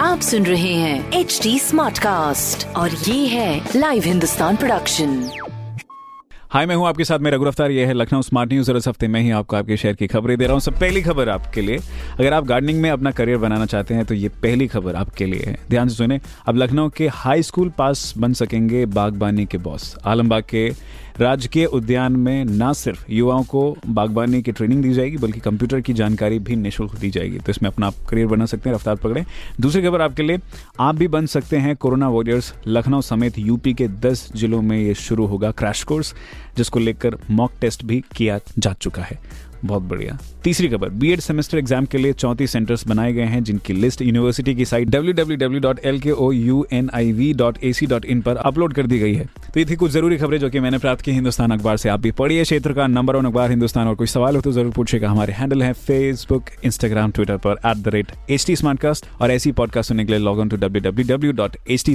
आप सुन रहे हैं एच डी स्मार्ट कास्ट और ये है लाइव हिंदुस्तान प्रोडक्शन हाय मैं हूँ आपके साथ में रघु अफ्तार ये है लखनऊ स्मार्ट न्यूज़ और इस हफ़्ते में ही आपको आपके शहर की खबरें दे रहा हूँ। सब पहली खबर आपके लिए। अगर आप गार्डनिंग में अपना करियर बनाना चाहते हैं तो ये पहली खबर आपके लिए है। ध्यान से सुने, अब लखनऊ के हाई स्कूल पास बन सकेंगे बागबानी के बॉस आलमबाग के राजकीय उद्यान में न सिर्फ़ युवाओं को बागवानी की ट्रेनिंग दी जाएगी, बल्कि कंप्यूटर की जानकारी भी निःशुल्क दी जाएगी। तो इसमें अपना करियर बना सकते हैं, रफ्तार पकड़े। दूसरी खबर आपके लिए, आप भी बन सकते हैं कोरोना वॉरियर्स लखनऊ समेत यूपी के 10 जिलों में ये शुरू होगा क्रैश कोर्स जिसको लेकर मॉक टेस्ट भी किया जा चुका है। बहुत बढ़िया। तीसरी खबर बीएड सेमेस्टर एग्ज़ाम के लिए चौंतीस सेंटर्स बनाए गए हैं, जिनकी लिस्ट यूनिवर्सिटी की साइट www.lkouniv.ac.in पर अपलोड कर दी गई है। तो ये थी कुछ ज़रूरी खबरें जो कि मैंने प्राप्त की हिंदुस्तान अखबार से। आप भी पढ़िए क्षेत्र का नंबर वन अखबार हिंदुस्तान। और कोई सवाल हो तो ज़रूर पूछेगा हमारे हैंडल है फेसबुक इंस्टाग्राम ट्विटर पर at the rate H T और ऐसी पॉडकास्ट सुनने के लिए log on to W W W dot H T